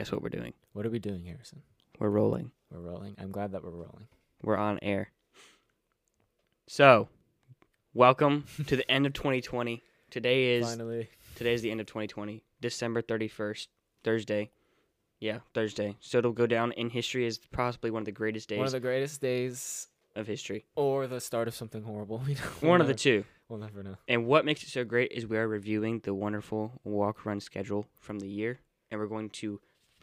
guess what we're doing? What are we doing, Harrison? We're rolling. We're rolling. I'm glad that we're rolling. We're on air. So, welcome to the end of 2020. Today is Finally. today is the end of 2020, December 31st, Thursday. Yeah, Thursday. So it'll go down in history as possibly one of the greatest days One of the greatest days of history. or the start of something horrible. We don't, One of the two. We'll never know. And what makes it so great is we are reviewing the wonderful walk run schedule from the year, and we're going to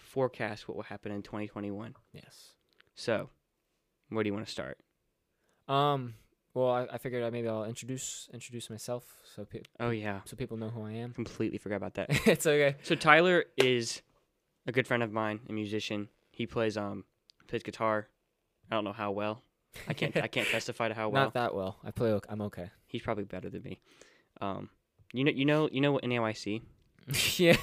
forecast what will happen in 2021. Yes. So, where do you want to start? Um. Well, I, I figured I maybe I'll introduce introduce myself so pe- Oh yeah, so people know who I am. completely forgot about that. it's okay. so Tyler is a good friend of mine, a musician. He plays um plays guitar. I don't know how well. I can't I can't testify to how well. Not that well. I play. I'm okay. He's probably better than me. Um, you know you know you know what NAYC? yeah.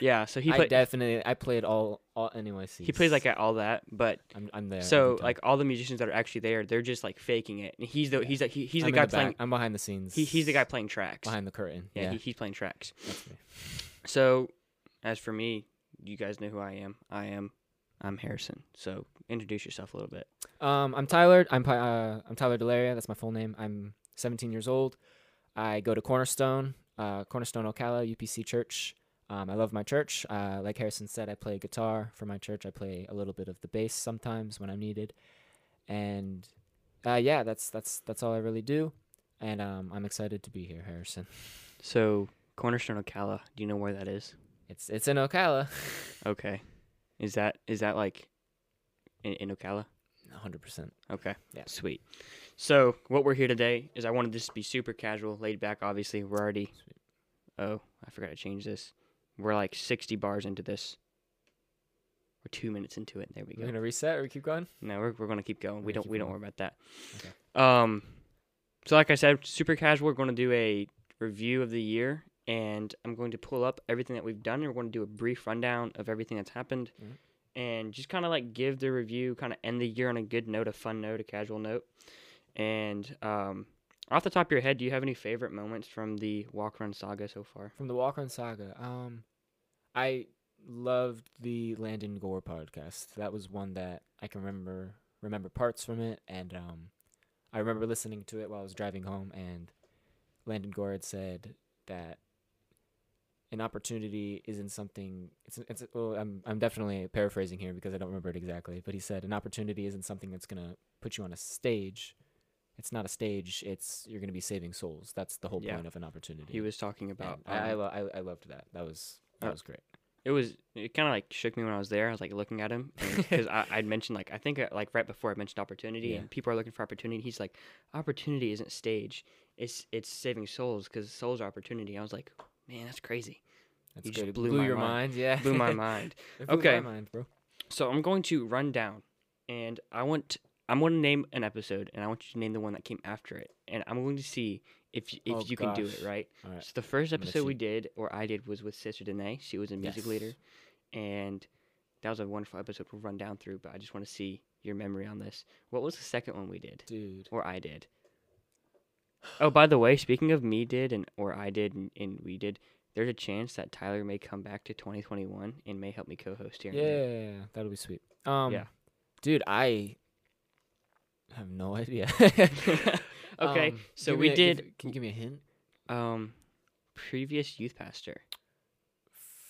Yeah, so he I definitely. I played all all anyways. he plays like at all that, but I'm I'm there. so like all the musicians that are actually there, they're just like faking it. And he's the Yeah. he's like he, he's I'm the guy back. playing. I'm behind the scenes. He, he's the guy playing tracks. behind the curtain. yeah, Yeah, He, he's playing tracks. So, as for me, you guys know who I am. I am I'm Harrison. So introduce yourself a little bit. Um, I'm Tyler. I'm uh, I'm Tyler Delaria. That's my full name. I'm 17 years old. I go to Cornerstone, uh, Cornerstone Ocala UPC Church. Um, I love my church. Uh, like Harrison said, I play guitar for my church. I play a little bit of the bass sometimes when I'm needed, and uh, yeah, that's that's that's all I really do. And um, I'm excited to be here, Harrison. So Cornerstone Ocala, do you know where that is? It's it's in Ocala. Okay. Is that is that like in, in Ocala? 100%. Okay. Yeah. Sweet. So what we're here today is I wanted this to be super casual, laid back. Obviously, we're already. Sweet. Oh, I forgot to change this. We're like sixty bars into this. We're two minutes into it. There we go We're gonna reset or we keep going. No, we're we're gonna keep going. We gonna don't we don't worry about that. Okay. Um, so like I said, super casual. We're going to do a review of the year, and I'm going to pull up everything that we've done, and we're going to do a brief rundown of everything that's happened, Mhm. And just kind of like give the review, kind of end the year on a good note, a fun note, a casual note. And um, off the top of your head, do you have any favorite moments from the walk run saga so far? From the Walk Run Saga, um, I loved the Landon Gore podcast. That was one that I can remember remember parts from it, and um, I remember listening to it while I was driving home. And Landon Gore had said that an opportunity isn't something. It's it's well, I'm I'm definitely paraphrasing here because I don't remember it exactly. But he said an opportunity isn't something that's gonna put you on a stage. It's not a stage. It's you're gonna be saving souls. That's the whole Yeah. point of an opportunity. He was talking about. I, I, um, lo- I I loved that. That was that uh, was great. it was it kind of like shook me when I was there. I was like looking at him because I'd mentioned like I think uh, like right before I mentioned opportunity Yeah. and people are looking for opportunity. He's like, opportunity isn't stage. It's it's saving souls because souls are opportunity. I was like, man, that's crazy. That's you just good. It blew blew, my your mind. mind. Yeah, Blew my mind. Blew Okay. my mind, bro. So I'm going to run down, and I want I'm going to name an episode, and I want you to name the one that came after it, and I'm going to see if if Oh, you can do it gosh. right. All right. So the first episode we did, or I did, was with Sister Danae. She was a music leader, and that was a wonderful episode. We'll run down through, but I just want to see your memory on this. What was the second one we did, Dude. or I did? Oh, by the way, speaking of me did and or I did and, and we did, there's a chance that Tyler may come back to 2021 and may help me co-host here. Yeah, that'll be sweet. Um, Yeah. dude, I have no idea. okay, Um, so we a- did give- can you give me a hint um previous youth pastor.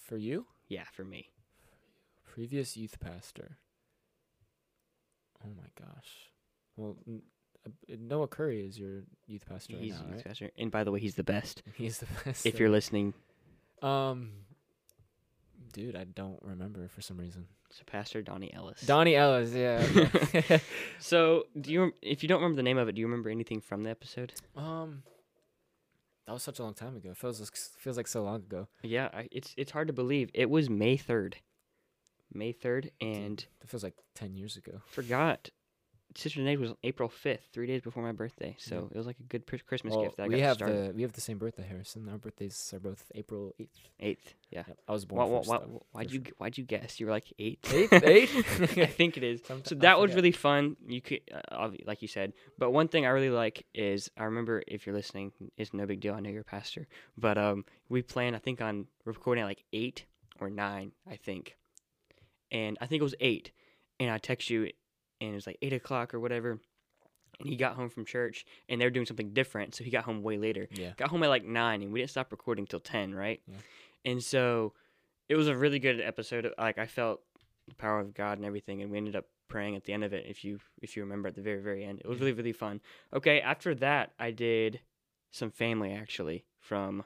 for you? Yeah, for me. Previous youth pastor. Oh my gosh. Well, Noah Curry is your youth pastor right he's now, youth right? pastor, and by the way, he's the best. He's the best. If you're listening, um, dude, I don't remember for some reason. so Pastor Donnie Ellis. Donnie Ellis, yeah. okay. So, do you if you don't remember the name of it, do you remember anything from the episode? um, that was such a long time ago. It feels like, feels like so long ago. Yeah, I, it's it's hard to believe. It was May 3rd. May 3rd and It feels like ten years ago. forgot Sister Danae was April 5th, 3 days before my birthday. So, it was like a good pr- Christmas Well, gift that I we have the we have the same birthday, Harrison. Our birthdays are both April eighth. 8th. Yeah. Yep, I was born Why, first. why, though, why'd you sure. why'd you guess? You were like 8th. Eighth? Eighth? I think it is. Somet- So that was really fun. You could, uh, like you said, but one thing I really like is I remember if you're listening, it's no big deal. I know you're a pastor, but um, we planned I think on recording at like eight or nine, I think, and I think it was eight, and I text you, and it was like eight o'clock or whatever, and he got home from church, and they were doing something different, so he got home way later. Yeah. Got home at like nine, and we didn't stop recording till ten, right? Yeah. And so it was a really good episode. Like I felt the power of God and everything, and we ended up praying at the end of it. If you if you remember at the very very end, it was really really fun. Okay, after that, I did some family actually from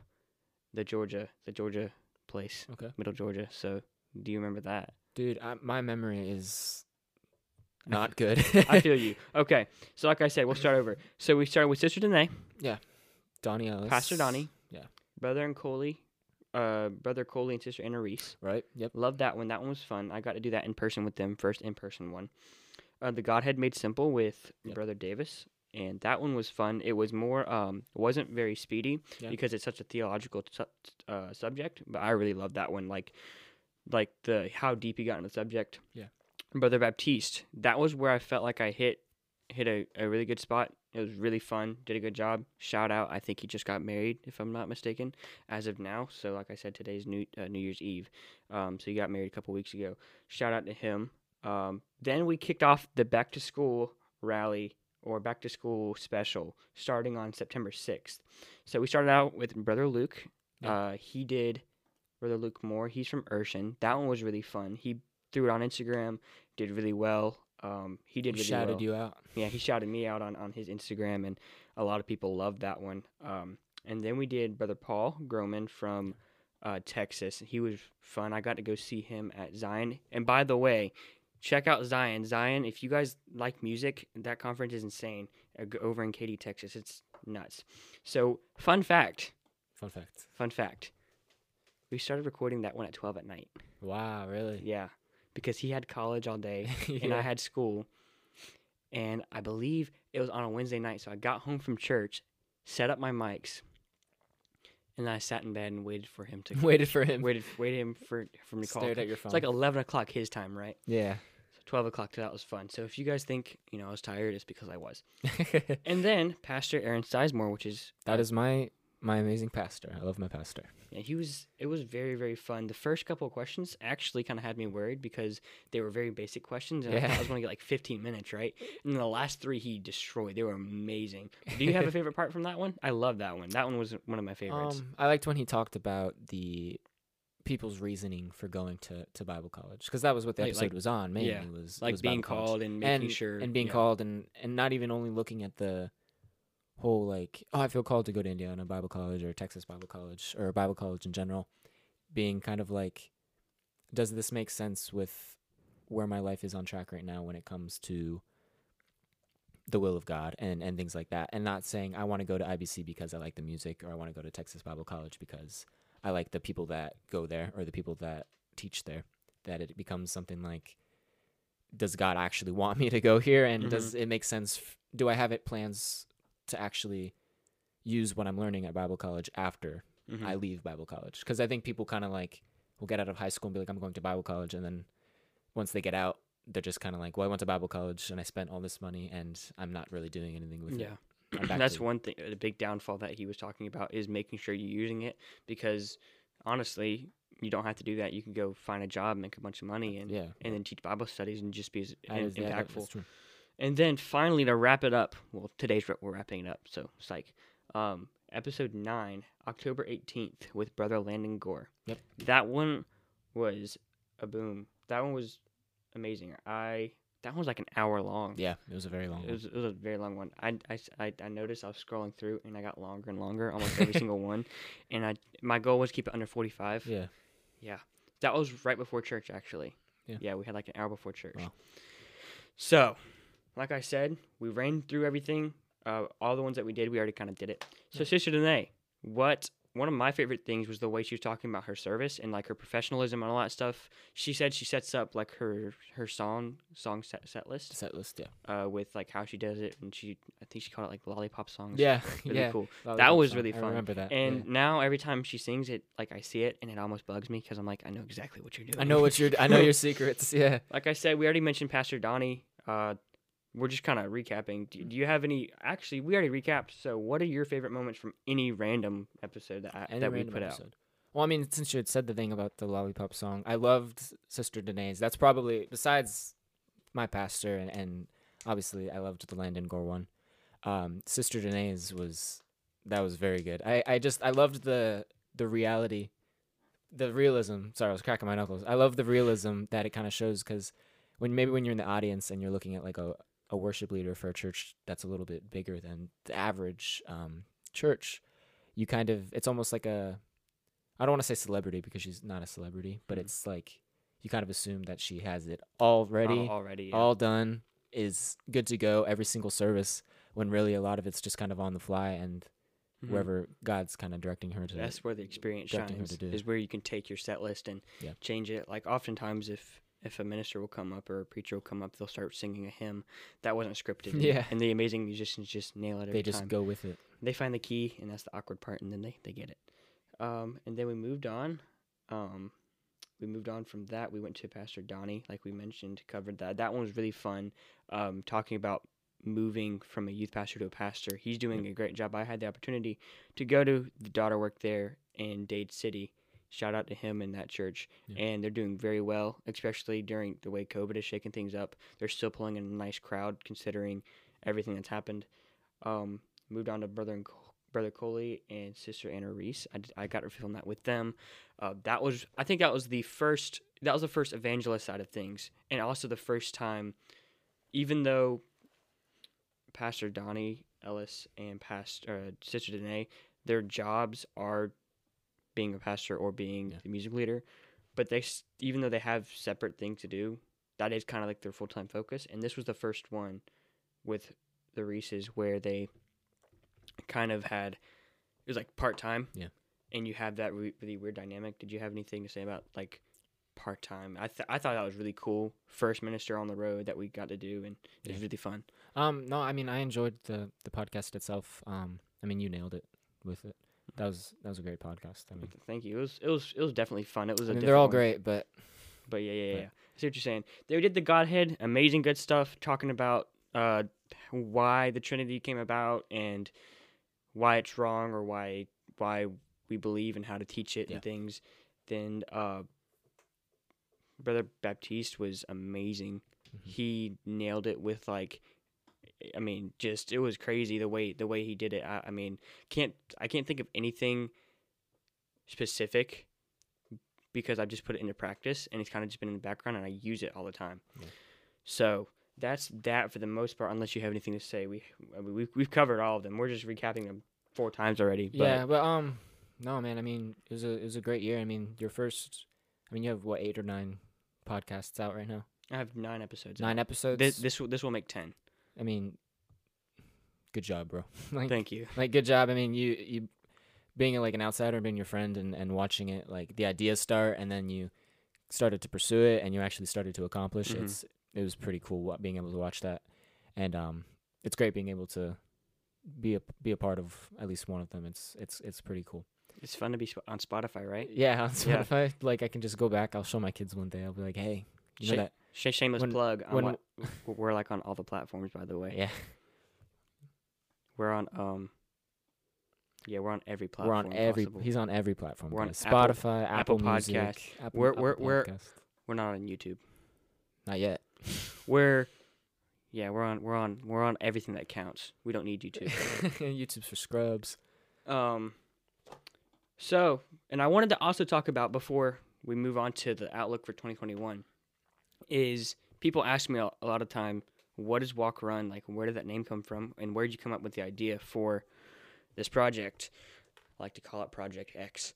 the Georgia the Georgia place, Okay. Middle Georgia. So do you remember that? Dude, I, my memory is not good. I feel you. Okay, so like I said, we'll start over. So we started with Sister Danae, Yeah. Donnie Ellis. Pastor Donnie, Yeah. brother and Coley, uh, brother Coley and sister Anna Reese. Right? Yep. Loved that one. That one was fun. I got to do that in person with them, first in person one. Uh, the Godhead Made Simple with Yep. Brother Davis, and that one was fun. It was more, um, wasn't very speedy Yeah. because it's such a theological su- uh, subject. But I really loved that one. Like, like the how deep he got in the subject. Yeah. Brother Baptiste. That was where I felt like I hit hit a, a really good spot. It was really fun. Did a good job. Shout out. I think he just got married, if I'm not mistaken, as of now. So, like I said, today's New uh, New Year's Eve. Um, so he got married a couple weeks ago. Shout out to him. Um, then we kicked off the back to school rally or back to school special starting on September 6th. So we started out with Brother Luke. Yeah. Uh, he did Brother Luke Moore. He's from Urshan. That one was really fun. He threw it on Instagram, did really well. Um, he did He really shouted well. you out. Yeah, he shouted me out on, on his Instagram, and a lot of people loved that one. Um, and then we did Brother Paul Groman from uh, Texas. He was fun. I got to go see him at Zion. And by the way, check out Zion. Zion, if you guys like music, that conference is insane uh, over in Katy, Texas. It's nuts. So, fun fact, Fun fact. fun fact. We started recording that one at 12 at night. Wow, really? Yeah, because he had college all day and I had school. And I believe it was on a Wednesday night, so I got home from church, set up my mics, and then I sat in bed and waited for him to waited for him. waited waited him for for him to call. Stared at your phone. It's like eleven o'clock his time, right? yeah. So Twelve o'clock. So that was fun. So if you guys think you know I was tired, it's because I was. And then Pastor Aaron Sizemore, which is that is my my amazing pastor. I love my pastor. Yeah, he was. It was very, very fun. The first couple of questions actually kind of had me worried because they were very basic questions, and I thought I was going to get like 15 minutes, right? And the last three he destroyed. They were amazing. Do you have a favorite part from that one? I love that one. That one was one of my favorites. Um, I liked when he talked about the people's reasoning for going to, to Bible college because that was what the Like- episode like- was on. Mainly yeah, was like was being Bible college. called and making and sure and being yeah. called and and not even only looking at the whole like oh I feel called to go to Indiana Bible College or Texas Bible College or Bible College in general, being kind of like, does this make sense with where my life is on track right now when it comes to the will of God and and things like that, and not saying I want to go to IBC because I like the music or I want to go to Texas Bible College because I like the people that go there or the people that teach there. That it becomes something like does God actually want me to go here? And does mm-hmm. it make sense? Do I have it plans to actually use what I'm learning at Bible college after Mhm. I leave Bible college? Because I think people kind of like will get out of high school and be like, I'm going to Bible college, and then once they get out, they're just kind of like, well, I went to Bible college and I spent all this money and I'm not really doing anything with yeah. it. I'm That's to- one thing. The big downfall that he was talking about is making sure you're using it because honestly, you don't have to do that. You can go find a job, make a bunch of money, and Yeah, and then teach Bible studies and just be as is- yeah, impactful. true. And then finally to wrap it up, well, today's we're wrapping it up, so it's like um, episode nine, October eighteenth, with brother Landon Gore. Yep. That one was a boom. That one was amazing. I that one was like an hour long. Yeah, it was a very long It one. was, it was a very long one. I, I I- I noticed I was scrolling through and I got longer and longer almost every single one. And I my goal was to keep it under 45. Yeah, Yeah. That was right before church, actually. Yeah. we had like an hour before church. Wow. So, like I said, we ran through everything. Uh, all the ones that we did, we already kind of did it. So, Yeah. Sister Danae, what one of my favorite things was the way she was talking about her service and like her professionalism and all that stuff. She said she sets up like her her song song set, set list set list. Yeah, uh, with like how she does it, and she I think she called it like lollipop songs. yeah, really yeah. cool. Lollipop was song. really fun. I remember that. And yeah. now every time she sings it, like I see it, and it almost bugs me because I'm like, I know exactly what you're doing. I know what you're. I know your secrets. Yeah. like I said, we already mentioned Pastor Donnie. Uh, we're just kind of recapping. Do, do you have any? Actually, we already recapped. So, what are your favorite moments from any random episode that I, Any that we put episode. Well, I mean, since you had said the thing about the lollipop song, I loved Sister Danae's. That's probably besides my pastor and, and obviously I loved the Landon Gore one. Um, Sister Danae's was that was very good. I, I just I loved the the reality, the realism. Sorry, I was cracking my knuckles. I love the realism that it kind of shows because when maybe when you're in the audience and you're looking at like a a worship leader for a church that's a little bit bigger than the average um, church, you kind of it's almost like a I don't want to say celebrity because she's not a celebrity, but Mhm. it's like you kind of assume that she has it all ready, already. yeah. all done, is good to go every single service. When really a lot of it's just kind of on the fly and Mhm. wherever God's kind of directing her to. That's where the experience shines. to do. Is where you can take your set list and Yeah. change it. Like oftentimes, if if a minister will come up or a preacher will come up, they'll start singing a hymn that wasn't scripted. Yeah. And the amazing musicians just nail it they just time. go with it. They find the key, and that's the awkward part, and then they they get it. Um, and then we moved on. Um, we moved on from that. We went to Pastor Donnie, like we mentioned, covered that. That one was really fun. Um, talking about moving from a youth pastor to a pastor. He's doing a great job. I had the opportunity to go to the daughter work there in Dade City. Shout out to him and that church. Yeah. And they're doing very well, especially during the way COVID is shaking things up. They're still pulling in a nice crowd considering everything that's happened. Um, moved on to brother and brother Coley and sister Anna Reese. I I got to film that with them. Uh, that was I think that was the first that was the first evangelist side of things, and also the first time, even though Pastor Donnie Ellis and Pastor uh, Sister Danae, their jobs are being a pastor or being Yeah. the music leader, but they even though they have separate things to do, that is kind of like their full time focus. And this was the first one with the Reeses where they kind of had it was like part time. Yeah. And you have that re- really weird dynamic. Did you have anything to say about like part time? I th- I thought that was really cool. First minister on the road that we got to do, and it was Yeah. really fun. Um, no, I mean I enjoyed the the podcast itself. Um, I mean you nailed it with it. That was that was a great podcast. I mean, Thank you. It was it was it was definitely fun. It was I mean they're all one. great, but But yeah, yeah, yeah. I see what you're saying. They did the Godhead, amazing good stuff, talking about uh, why the Trinity came about and why it's wrong or why why we believe and how to teach it Yeah. and things. Then uh, Brother Baptiste was amazing. Mhm. He nailed it with like. I mean, just it was crazy the way the way he did it. I, I mean, can't I can't think of anything specific because I've just put it into practice and it's kind of just been in the background and I use it all the time. Yeah. So that's that for the most part. Unless you have anything to say, we I mean, we've we've covered all of them. We're just recapping them four times already. But yeah, but um, no, man. I mean it was a it was a great year. I mean your first. I mean you have what eight or nine podcasts out right now. I have nine episodes. Nine out. episodes. This this will this will make ten. I mean, good job, bro. like Thank you. like good job. I mean you you being like an outsider, being your friend, and and watching it like the ideas start, and then you started to pursue it, and you actually started to accomplish. Mhm. It's it was pretty cool being able to watch that, and um, it's great being able to be a be a part of at least one of them. It's it's it's pretty cool. It's fun to be on Spotify, right? Yeah, on Yeah. Spotify, like I can just go back. I'll show my kids one day. I'll be like, hey, you know that? Sh- shameless When- plug. When- what, we're like on all the platforms, by the way. Yeah, We're on um. Yeah, we're on every platform. we're on every. possible. He's on every platform. We're on. Apple- Spotify, Apple, Apple Music, Podcast. Apple, We're- we're- we're- Podcast. We're not on YouTube. not yet. We're yeah, we're on we're on we're on everything that counts. We don't need YouTube. YouTube's for scrubs. um so, and I wanted to also talk about before we move on to the outlook for 2021 is people ask me a, lot of time what is walk run like where did that name come from and where did you come up with the idea for this project I like to call it project x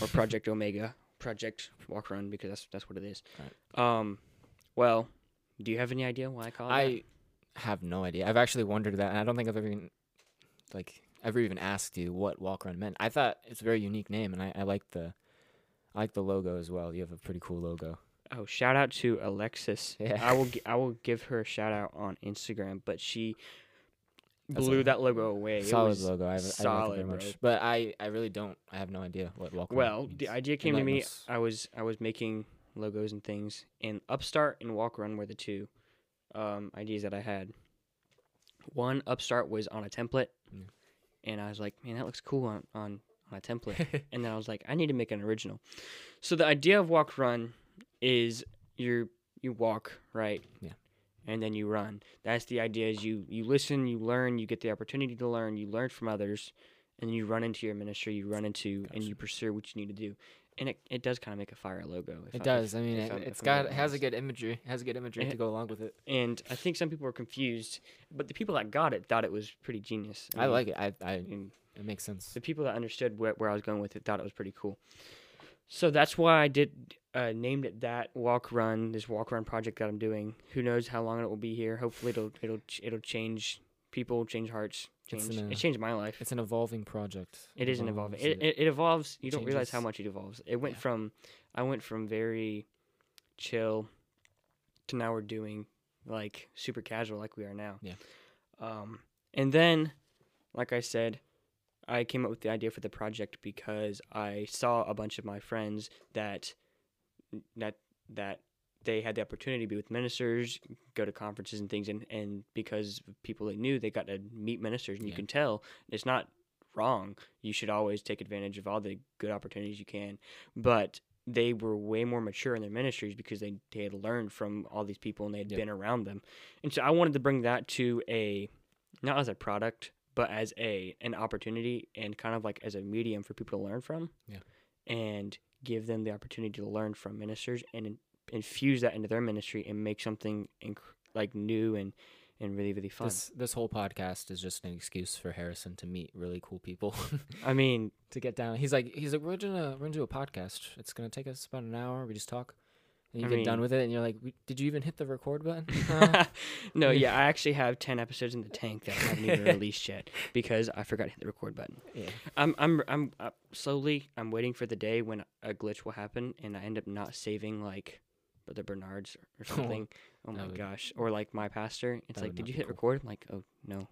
or project omega project walk run because that's that's what it is um well do you have any idea why i call it that? I have no idea. I've actually wondered that, and I don't think I've ever even like ever even asked you what walk run meant. I thought it's a very unique name, and I, I like the I like the logo as well. You have a pretty cool logo. Oh, shout out to Alexis. Yeah. I will I will give her a shout out on Instagram, but she That's blew a that logo away. It solid logo. I, have, I like it solid, very bro. much, but I I really don't. I have no idea what walk run. Well, the idea came to me. I was I was making logos and things, and Upstart and Walk Run were the two um, ideas that I had. One Upstart was on a template, Yeah. and I was like, man, that looks cool on on on a template. and then I was like, I need to make an original. So the idea of walk run is you you walk right, Yeah. and then you run. That's the idea. Is you you listen, you learn, you get the opportunity to learn, you learn from others, and you run into your ministry, you run into and you pursue what you need to do. And it, it does kind of make a fire logo. It I- does. I mean, it, I'm got it has a good imagery. It has a good imagery It- to go along with it. And I think some people were confused, but the people that got it thought it was pretty genius. I mean, like it. I, I it makes sense. the people that understood where, where I was going with it thought it was pretty cool. So that's why I did uh, named it that walk run. This walk run project that I'm doing. Who knows how long it will be here? Hopefully it'll it'll it'll change people, change hearts, change. an, uh, It changed my life. It's an evolving project. It is an evolving. It, it, it evolves. You don't realize how much it evolves. It went Yeah. from I went from very chill to now we're doing like super casual like we are now. Yeah. Um, and then, like I said, I came up with the idea for the project because I saw a bunch of my friends that that that they had the opportunity to be with ministers, go to conferences and things, and, and because people they knew, they got to meet ministers, and you can tell it's not wrong. You should always take advantage of all the good opportunities you can, but they were way more mature in their ministries because they, they had learned from all these people and they had Yep. been around them, and so I wanted to bring that to a not as a product but as a an opportunity and kind of like as a medium for people to learn from Yeah. and give them the opportunity to learn from ministers and in, infuse that into their ministry and make something inc- like new and and really really fun This this whole podcast is just an excuse for Harrison to meet really cool people i mean to get down. He's like he's like we're gonna we're gonna do a podcast. It's gonna take us about an hour. We just talk. And you I get done with it, and you're like, "Did you even hit the record button?" Uh, no yeah i actually have 10 episodes in the tank that i haven't even released yet because i forgot to hit the record button yeah. i'm i'm i'm uh, slowly i'm waiting for the day when a glitch will happen and i end up not saving like brother bernard's or something oh my would- gosh or like my pastor it's like did you hit cool. record i'm like oh no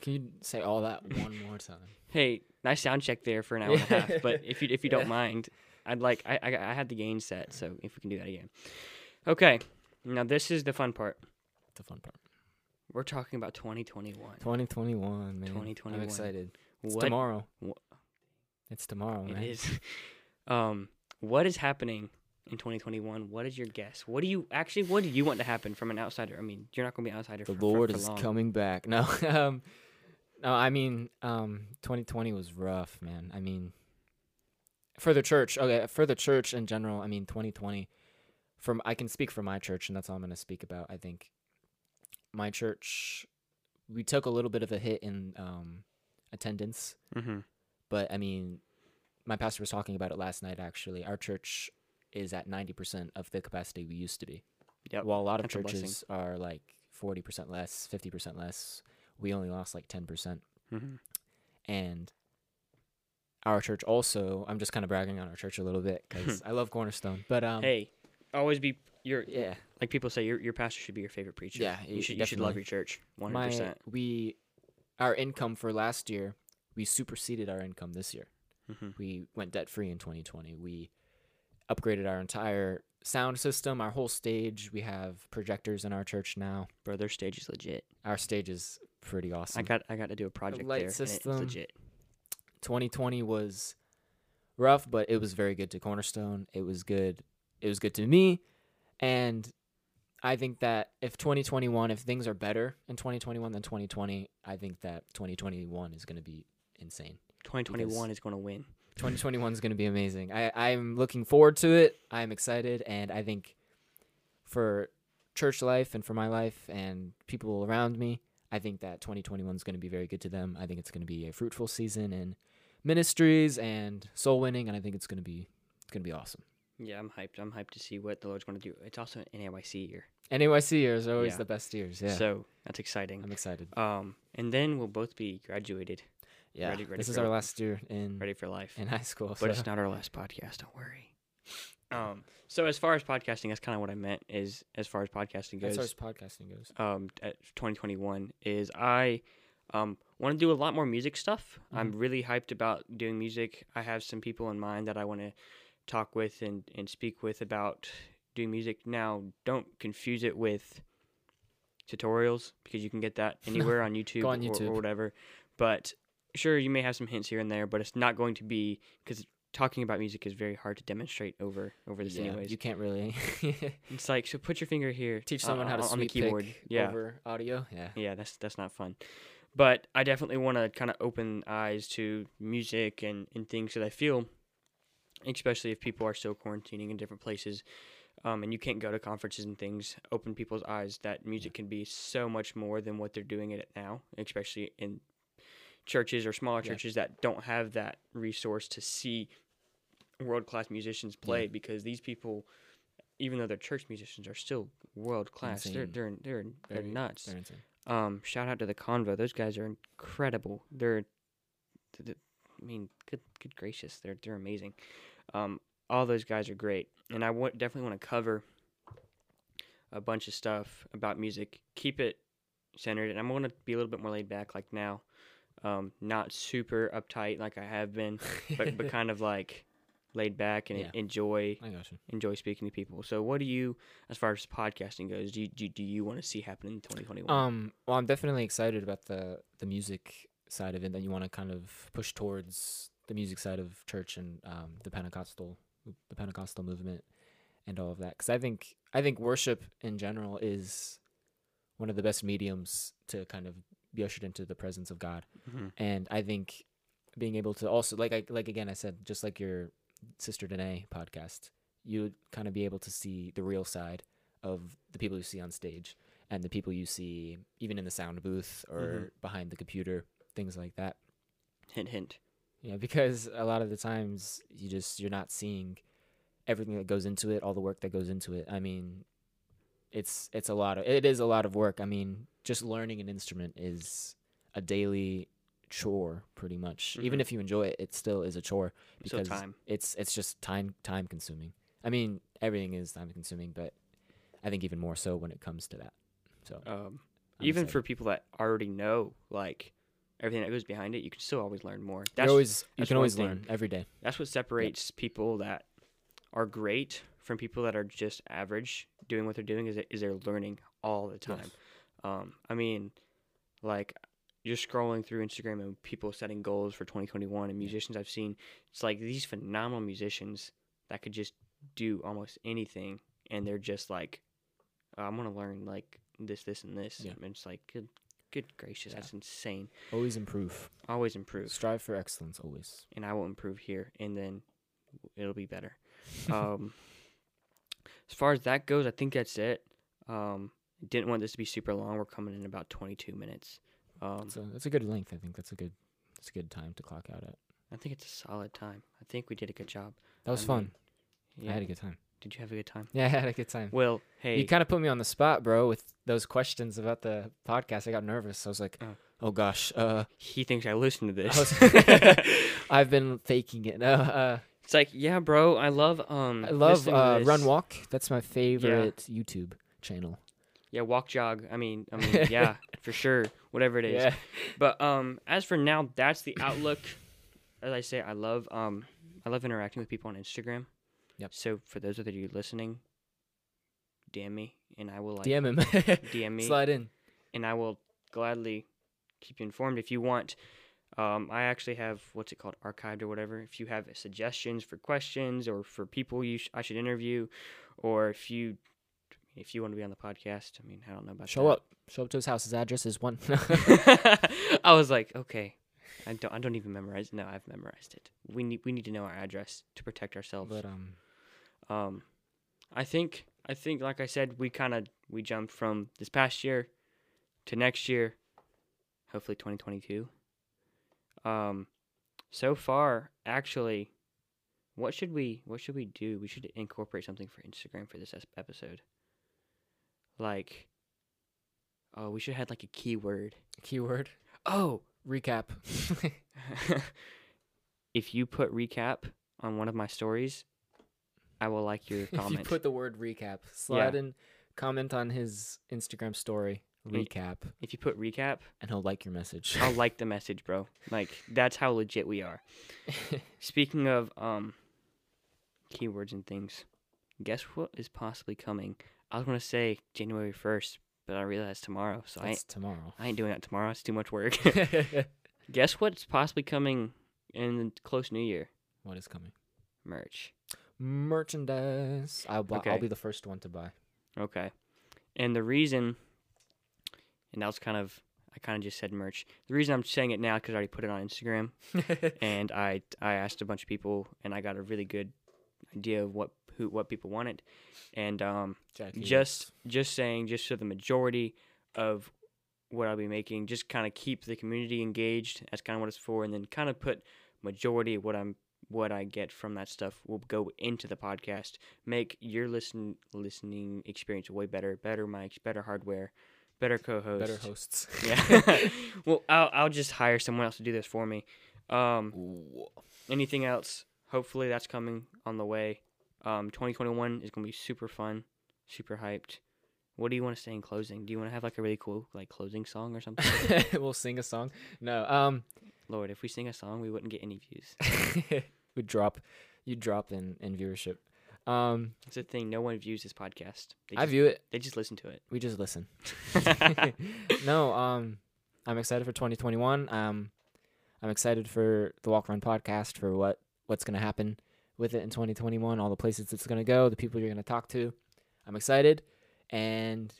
Can you say all that one more time? hey, nice sound check there for an hour and a half. But if you if you don't mind, I'd like I, I I had the gain set, so if we can do that again. Okay, now this is the fun part. The fun part. We're talking about 2021. 2021, man. 2021. I'm excited. It's What tomorrow. wha- It's tomorrow, man. is. Um, what is happening in 2021? What is your guess? What do you actually? What do you want to happen from an outsider? I mean, you're not going to be an outsider. The for, for- Lord for is long. coming back. No, um, no. I mean, um, 2020 was rough, man. I mean, for the church. Okay, for the church in general. I mean, 2020. From I can speak for my church, and that's all I'm going to speak about. I think my church, we took a little bit of a hit in um, attendance, Mm-hmm. but I mean, my pastor was talking about it last night. Actually, our church is at 90% of the capacity we used to be. Yep. While a lot of That's churches are like 40% less, 50% less, we only lost like 10%. Mm-hmm. And our church also, I'm just kind of bragging on our church a little bit because I love Cornerstone. But um, hey, always be your yeah, like people say. Your your pastor should be your favorite preacher. Yeah, you y- should you should love your church. 100. my percent we, our income for last year, we superseded our income this year. Mm-hmm. We went debt free in 2020. We upgraded our entire sound system, our whole stage. We have projectors in our church now. Bro, their stage is legit. Our stage is pretty awesome. I got I got to do a project light there. system. it's legit. 2020 was rough, but it was very good to Cornerstone. It was good. It was good to me, and I think that if 2021, if things are better in 2021 than 2020, I think that 2021 is going to be insane. 2021 is going to win. 2021 is going to be amazing. I I'm looking forward to it. I'm excited, and I think for church life and for my life and people around me, I think that 2021 is going to be very good to them. I think it's going to be a fruitful season in ministries and soul winning, and I think it's going to be it's going to be awesome. Yeah, I'm hyped. I'm hyped to see what the Lord's going to do. It's also an NAYC year, NAYC years are always Yeah. the best years. Yeah, so that's exciting. I'm excited. Um, and then we'll both be graduated, Yeah, ready- ready this is our it. last year in ready for life. in high school. but it's not our last podcast. Don't worry. Um, so as far as podcasting, that's kind of what I meant. Is as far as podcasting goes. as far as podcasting goes. um, at 2021 is I um, want to do a lot more music stuff. I'm really hyped about doing music. I have some people in mind that I want to talk with and, and speak with about doing music. Now, don't confuse it with tutorials because you can get that anywhere on YouTube, on or- Or, whatever. But sure you may have some hints here and there, but it's not going to be because talking about music is very hard to demonstrate over over this Yeah, anyways. you can't really It's like so put your finger here. teach uh, someone how to on the keyboard. Yeah, over audio. Yeah. yeah, that's that's not fun. But I definitely want to kind of open eyes to music and and things that I feel, especially if people are still quarantining in different places. Um, and you can't go to conferences and things. Open people's eyes that music can be so much more than what they're doing it now, especially in churches or smaller Yeah. churches that don't have that resource to see world class musicians play because these people, even though they're church musicians, are still world class. They're they're they're they're Very- nuts. Insane. Um, shout out to the Convo. Those guys are incredible. They're, th- th- I mean, good good gracious, they're they're amazing. Um, all those guys are great, and I wa- definitely want to cover a bunch of stuff about music. Keep it centered, and I'm going to be a little bit more laid back, like now. Um, not super uptight like I have been, but but kind of like laid back and Yeah. enjoy I got you. enjoy speaking to people. So, what do you, as far as podcasting goes, do you, do, do you want to see happen in 2021? Um, well, I'm definitely excited about the the music side of it. That you want to kind of push towards the music side of church and um, the Pentecostal the Pentecostal movement and all of that. Because I think I think worship in general is one of the best mediums to kind of be ushered into the presence of God. Mhm. And I think being able to also like I like again I said just like your sister Danae podcast, you would kind of be able to see the real side of the people you see on stage and the people you see even in the sound booth or Mhm. behind the computer, things like that. Hint, hint. Yeah, because a lot of the times you just you're not seeing everything that goes into it, all the work that goes into it. I mean, it's it's a lot of it is a lot of work. I mean, just learning an instrument is a daily chore pretty much. Even Mhm. if you enjoy it, it still is a chore So because time. it's it's just time time consuming. I mean, everything is time consuming, but I think even more so when it comes to that. So Um, even excited. for people that already know like everything that goes behind it, you can still always learn more. That's always you can always thing. learn every day. that's what separates people that are great from people that are just average doing what they're doing is is they're learning all the time. Yes. Um, I mean, like you're scrolling through Instagram and people setting goals for 2021 and musicians I've seen. It's like these phenomenal musicians that could just do almost anything, and they're just like, "Oh, I'm gonna learn like this, this, and this. Yeah. And it's like, good, good gracious, Yeah. that's insane. Always improve. Always improve, Strive for excellence always. and I will improve here, and then it'll be better. um, as far as that goes, I think that's it. Um, didn't want this to be super long. We're coming in about 22 minutes. Um, So that's a good length. I think that's a good that's a good time to clock out at. I think it's a solid time. I think we did a good job. That was I fun. mean, Yeah. I had a good time. Did you have a good time? Yeah, I had a good time. Well, hey, You kind of put me on the spot, bro, with those questions about the podcast. I got nervous. I was like, Oh. "Oh, gosh, uh, he thinks I listen to this. I've been faking it." Uh, uh, it's like, yeah, bro. I love um. I love uh, Run. Walk. That's my favorite YouTube channel. Yeah, walk jog. I mean, I mean, yeah, for sure. Whatever it is. Yeah, But um, as for now, that's the outlook. As I say, I love um, I love interacting with people on Instagram. Yep. So for those of you listening, DM me, and I will like DM him. DM me, Slide in. and I will gladly keep you informed if you want. Um, I actually have what's it called, archived or whatever. If you have suggestions for questions or for people you sh- I should interview, or if you if you want to be on the podcast, I mean, I don't know about Show that. up. Show up to his house. His address is one. I was like, okay, I don't, I don't even memorize. No, I've memorized it. We need, we need to know our address to protect ourselves. but um, Um, I think, I think, like I said, we kind of we jumped from this past year to next year, hopefully 2022. Um, so far, actually, what should we, what should we do? We should incorporate something for Instagram for this episode. Like, oh, we should have had like a keyword. keyword Oh, recap. if you put recap on one of my stories, I will like your comment if you put the word recap, slide in, comment on his Instagram story. Recap, if you put recap, and he'll like your message. I'll like the message, bro. Like that's how legit we are. Speaking of um keywords and things, guess what is possibly coming? I was gonna say January first, but I realized tomorrow, so I ain't, That's tomorrow. I ain't doing that tomorrow. It's too much work. Guess what's possibly coming in the close New Year? What is coming? Merch. Merchandise. I'll buy, I'll be the first one to buy. Okay. And the reason, and that was kind of, I kind of just said merch. The reason I'm saying it now because I already put it on Instagram, and I I asked a bunch of people, and I got a really good idea of what who what people wanted, and um, just just saying just so the majority of what I'll be making just kind of keep the community engaged. That's kind of what it's for, and then kind of put majority of what I'm what I get from that stuff will go into the podcast. Make your listen listening experience way better, better mics, better hardware, better co-hosts, better hosts. Yeah. well, I'll I'll just hire someone else to do this for me. Um, Ooh. anything else? Hopefully that's coming on the way. Um, 2021 is gonna be super fun, super hyped. What do you want to say in closing? Do you want to have like a really cool like closing song or something? we'll sing a song. No, um, Lord, if we sing a song, we wouldn't get any views. We'd drop, You'd drop in in viewership. Um, It's a thing. No one views this podcast. They I just, view it. They just listen to it. We just listen. no, um, I'm excited for 2021. Um, I'm excited for the Walk Run podcast for what what's gonna happen with it in 2021. All the places it's gonna go, the people you're gonna talk to. I'm excited, and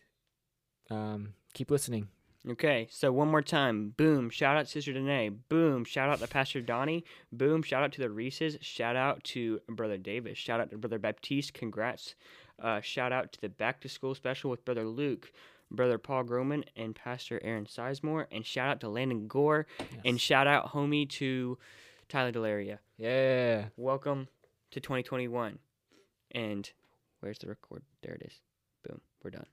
um, keep listening. Okay, so one more time. Boom. Shout out Sister Danae. Boom. Shout out to Pastor Donnie. Boom. Shout out to the Reeses. Shout out to Brother Davis. Shout out to Brother Baptiste. Congrats. Uh, shout out to the Back to School special with Brother Luke, Brother Paul Groman, and Pastor Aaron Sizemore. And shout out to Landon Gore. And shout out, homie, to Tyler Delaria. yeah. Welcome to 2021. And where's the record? There it is. Boom. We're done.